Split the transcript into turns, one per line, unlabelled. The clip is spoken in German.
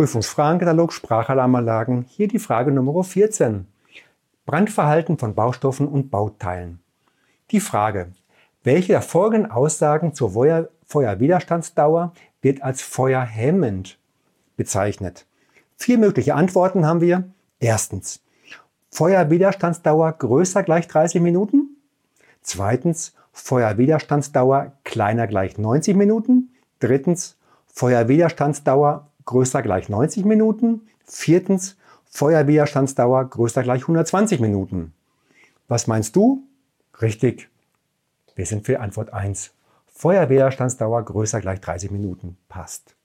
Prüfungsfragenkatalog Sprachalarmanlagen. Hier die Frage Nummer 14. Brandverhalten von Baustoffen und Bauteilen. Die Frage, welche der folgenden Aussagen zur Feuer Feuerwiderstandsdauer wird als feuerhemmend bezeichnet? Vier mögliche Antworten haben wir. Erstens, Feuerwiderstandsdauer größer gleich 30 Minuten. Zweitens, Feuerwiderstandsdauer kleiner gleich 90 Minuten. Drittens, Feuerwiderstandsdauer größer gleich 90 Minuten. Viertens, Feuerwiderstandsdauer größer gleich 120 Minuten. Was meinst du? Richtig. Wir sind für Antwort 1. Feuerwiderstandsdauer größer gleich 30 Minuten. Passt.